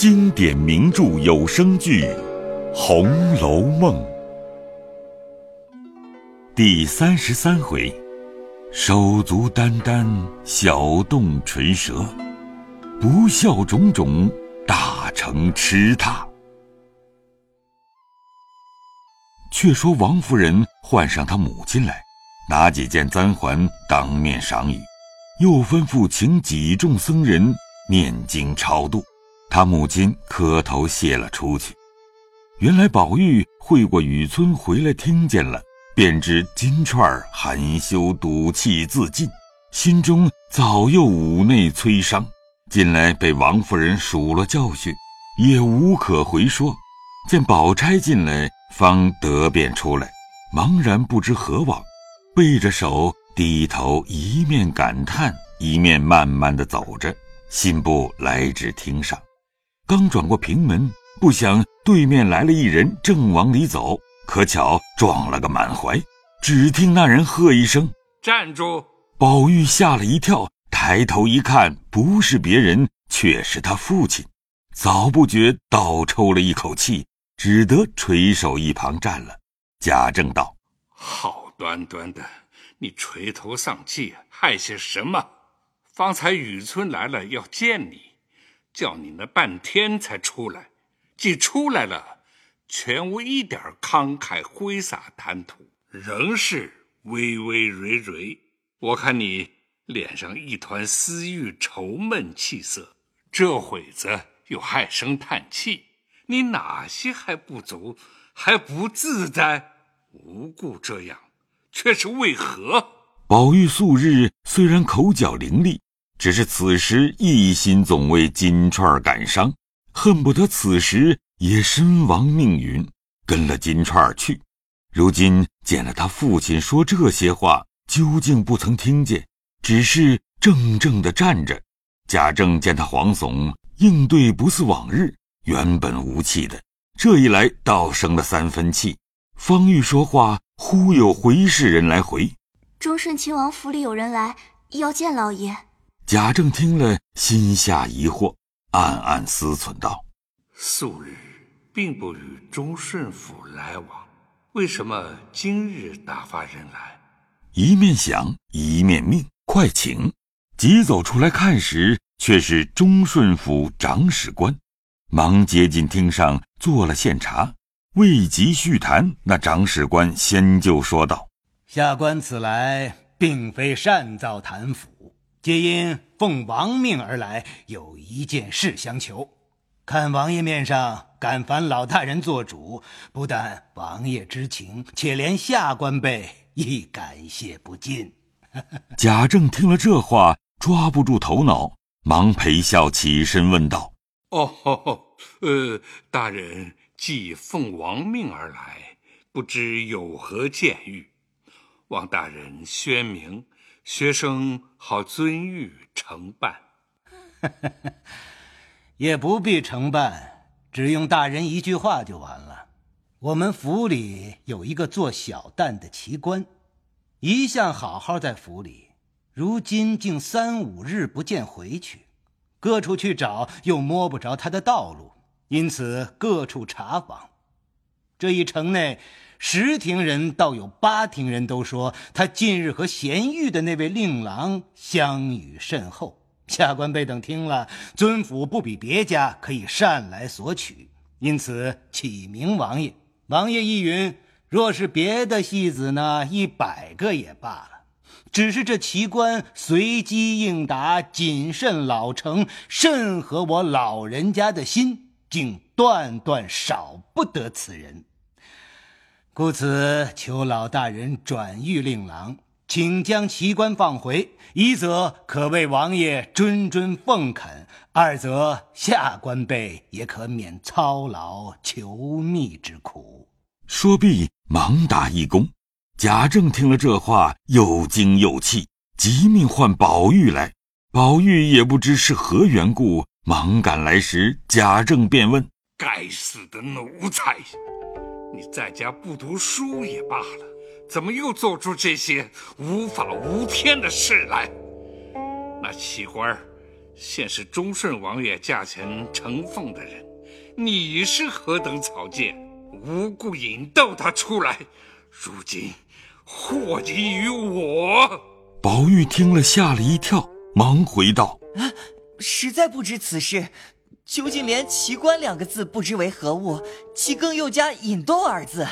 经典名著有声剧《红楼梦》第三十三回：手足眈眈，小动唇舌，不孝种种，大成痴他。却说王夫人唤上她母亲来，拿几件簪环当面赏与，又吩咐请几众僧人念经超度。他母亲磕头谢了出去。原来宝玉会过雨村回来，听见了，便知金钏儿含羞赌气自尽，心中早又五内摧伤。近来被王夫人数了教训，也无可回说。见宝钗进来，方得便出来，茫然不知何往，背着手低头，一面感叹，一面慢慢的走着，信步来至厅上。刚转过平门，不想对面来了一人，正往里走，可巧撞了个满怀。只听那人喝一声：“站住！”宝玉吓了一跳，抬头一看，不是别人，却是他父亲。早不觉倒抽了一口气，只得垂手一旁站了。贾政道：“好端端的，你垂头丧气，害些什么？方才雨村来了，要见你。”叫你那半天才出来，既出来了，全无一点慷慨挥洒谈吐，仍是微微蕊蕊。我看你脸上一团私欲愁闷气色，这会子又唉声叹气，你哪些还不足，还不自在？无故这样，却是为何？宝玉素日虽然口角伶俐。只是此时一心总为金钏儿感伤，恨不得此时也身亡命陨，跟了金钏儿去。如今见了他父亲说这些话，究竟不曾听见，只是怔怔的站着。贾政见他惶悚，应对不似往日，原本无气的，这一来倒生了三分气。方玉说话，忽有回事人来回：忠顺亲王府里有人来，要见老爷。贾政听了，心下疑惑，暗暗思忖道：“素日并不与忠顺府来往，为什么今日打发人来？”一面想，一面命：“快请！”急走出来看时，却是忠顺府长史官，忙接近厅上做了献茶。未及叙谈，那长史官先就说道：“下官此来，并非擅造谭府。”皆因奉王命而来，有一件事相求。看王爷面上敢烦老大人做主，不但王爷知情，且连下官辈亦感谢不尽。贾政听了这话，抓不住头脑，忙陪笑起身问道：“哦，呃，大人既奉王命而来，不知有何见谕？望大人宣明。”学生好遵谕承办，也不必承办，只用大人一句话就完了。我们府里有一个做小旦的奇官，一向好好在府里，如今竟三五日不见回去，各处去找又摸不着他的道路，因此各处查访。这一城内。十庭人倒有八庭人都说他近日和贤玉的那位令郎相与甚厚。下官被等听了，尊府不比别家，可以善来索取，因此启明王爷。王爷一云：若是别的戏子呢，一百个也罢了。只是这奇官随机应答，谨慎老成，甚合我老人家的心，竟断断少不得此人。故此，求老大人转谕令郎，请将奇官放回。一则可为王爷谆谆奉恳，二则下官辈也可免操劳求觅之苦。说毕，忙打一躬。贾政听了这话，又惊又气，急命唤宝玉来。宝玉也不知是何缘故，忙赶来时，贾政便问：“该死的奴才！”你在家不读书也罢了，怎么又做出这些无法无天的事来？那奇官现是忠顺王爷驾前承奉的人，你是何等草芥，无故引逗他出来，如今祸及于我。宝玉听了，吓了一跳，忙回道：“实在不知此事，究竟连‘奇观’两个字不知为何物，其更又加‘引逗’二字？”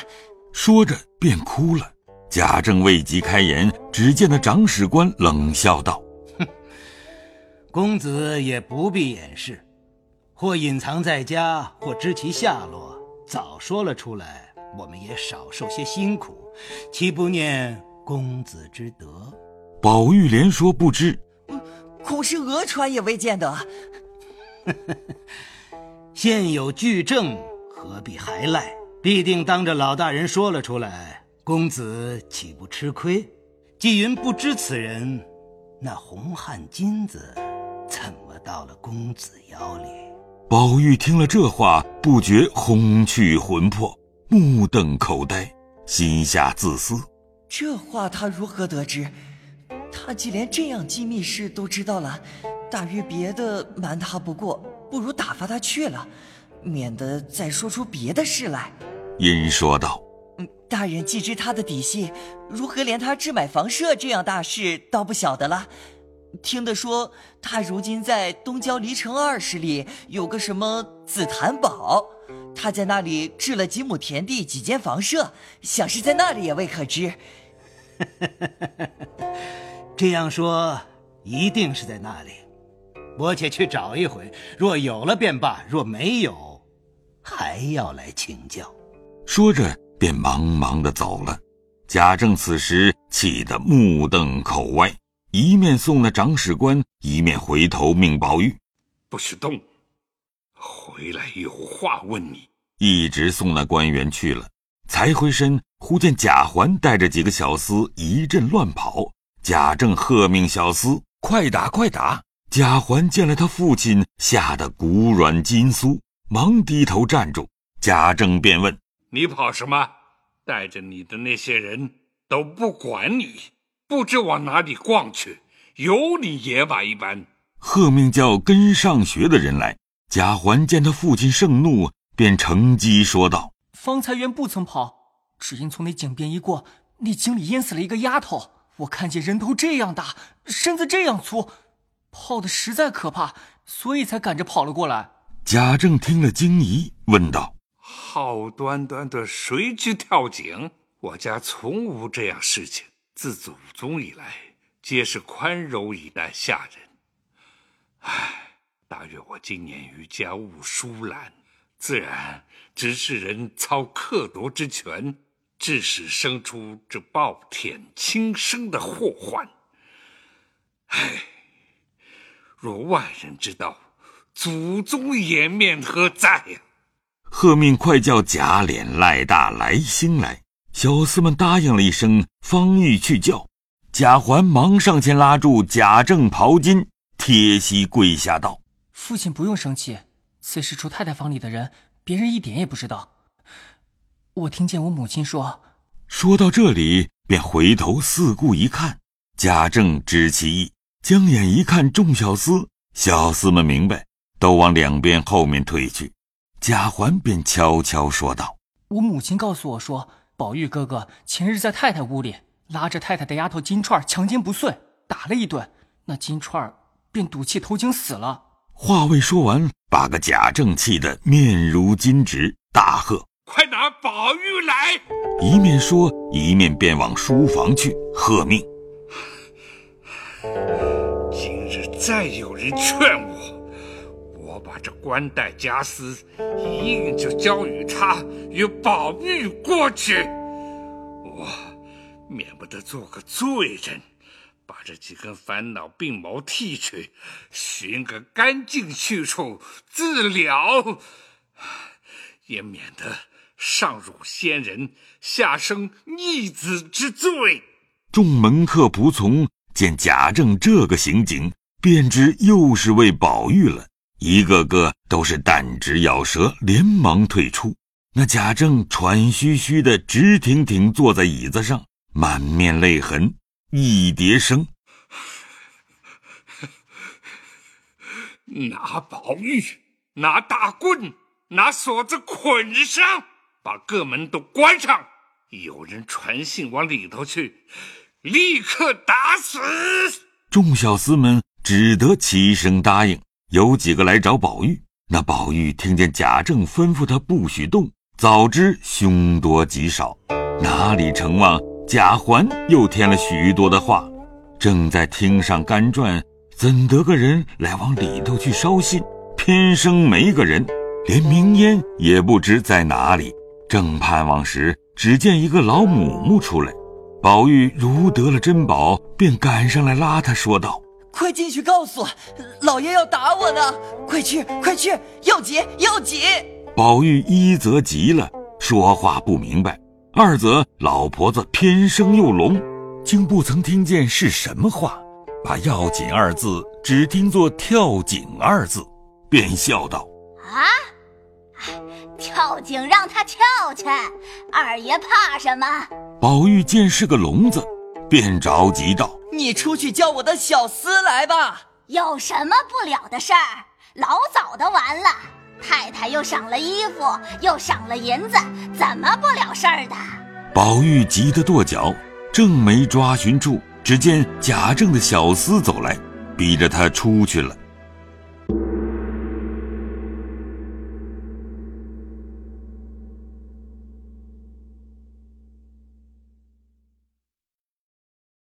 说着便哭了。贾政未及开言，只见那长史官冷笑道：“哼，公子也不必掩饰，或隐藏在家，或知其下落，早说了出来，我们也少受些辛苦，岂不念公子之德？”宝玉连说不知，恐是讹传也未见得。现有据证，何必还赖？必定当着老大人说了出来。公子岂不吃亏？纪云不知此人，那红汗金子怎么到了公子腰里？宝玉听了这话，不觉轰去魂魄，目瞪口呆，心下自私：这话他如何得知？他既连这样机密事都知道了，大约别的瞒他不过，不如打发他去了，免得再说出别的事来。殷说道。嗯大人既知他的底细，如何连他置买房舍这样大事倒不晓得了？听得说他如今在东郊离城二十里有个什么紫檀堡，他在那里置了几亩田地、几间房舍，想是在那里也未可知。这样说，一定是在那里。我且去找一回，若有了便罢；若没有，还要来请教。说着。便忙忙的走了。贾政此时气得目瞪口歪，一面送了长史官，一面回头命宝玉：“不许动，回来有话问你。”一直送那官员去了，才回身，忽见贾环带着几个小厮一阵乱跑。贾政喝命小厮：“快打，快打！”贾环见了他父亲，吓得骨软筋酥，忙低头站住。贾政便问。你跑什么？带着你的那些人都不管你，不知往哪里逛去，有你野马一般。贺命叫跟上学的人来。贾环见他父亲盛怒，便乘机说道：“方才原不曾跑，只因从那井边一过，那井里淹死了一个丫头。我看见人头这样大，身子这样粗，泡的实在可怕，所以才赶着跑了过来。”贾政听了惊疑，问道。好端端的谁去跳井？我家从无这样事情。自祖宗以来，皆是宽容以待下人。唉，大约我今年于家务疏懒，自然只是人操克夺之权，致使生出这暴殄轻生的祸患。唉，若外人知道，祖宗颜面何在呀？贺命快叫贾琏、赖大、来兴来，小厮们答应了一声，方欲去叫。贾环忙上前拉住贾政袍襟，贴膝跪下道：“父亲不用生气，此事除太太房里的人，别人一点也不知道。我听见我母亲说。”说到这里，便回头四顾一看，贾政知其意，将眼一看众小厮，小厮们明白，都往两边后面退去。贾环便悄悄说道：“我母亲告诉我说，宝玉哥哥前日在太太屋里拉着太太的丫头金钏强奸不遂，打了一顿，那金钏便赌气投井死了。”话未说完，把个贾政气得面如金纸，大喝：“快拿宝玉来！”一面说，一面便往书房去，喝命：“再有人劝我。”我把这冠带家私一应就交与他与宝玉过去，我免不得做个罪人，把这几根烦恼鬓毛剃去，寻个干净去处自了，也免得上辱先人，下生逆子之罪。众门客仆从见贾政这个行径，便知又是为宝玉了。一个个都是弹指咬舌，连忙退出。那贾政喘吁吁的，直挺挺坐在椅子上，满面泪痕，一叠声：“拿宝玉，拿大棍，拿锁子捆上，把各门都关上。有人传信往里头去，立刻打死。众小厮们只得齐声答应。有几个来找宝玉，那宝玉听见贾政吩咐他不许动，早知凶多吉少，哪里成望贾环又添了许多的话，正在厅上干转，怎得个人来往里头去捎信？偏生没个人，连明烟也不知在哪里。正盼望时，只见一个老母母出来，宝玉如得了珍宝，便赶上来拉他说道。快进去告诉老爷要打我呢！快去，快去，要紧，要紧！宝玉一则急了，说话不明白；二则老婆子偏生又聋，竟不曾听见是什么话，把“要紧”二字只听作“跳井”二字，便笑道：“啊，跳井让他跳去，二爷怕什么？”宝玉见是个聋子。便着急道：“你出去叫我的小厮来吧。有什么不了的事儿？老早的完了。太太又赏了衣服，又赏了银子，怎么不了事儿的？”宝玉急得跺脚，正没抓寻处，只见贾政的小厮走来，逼着他出去了。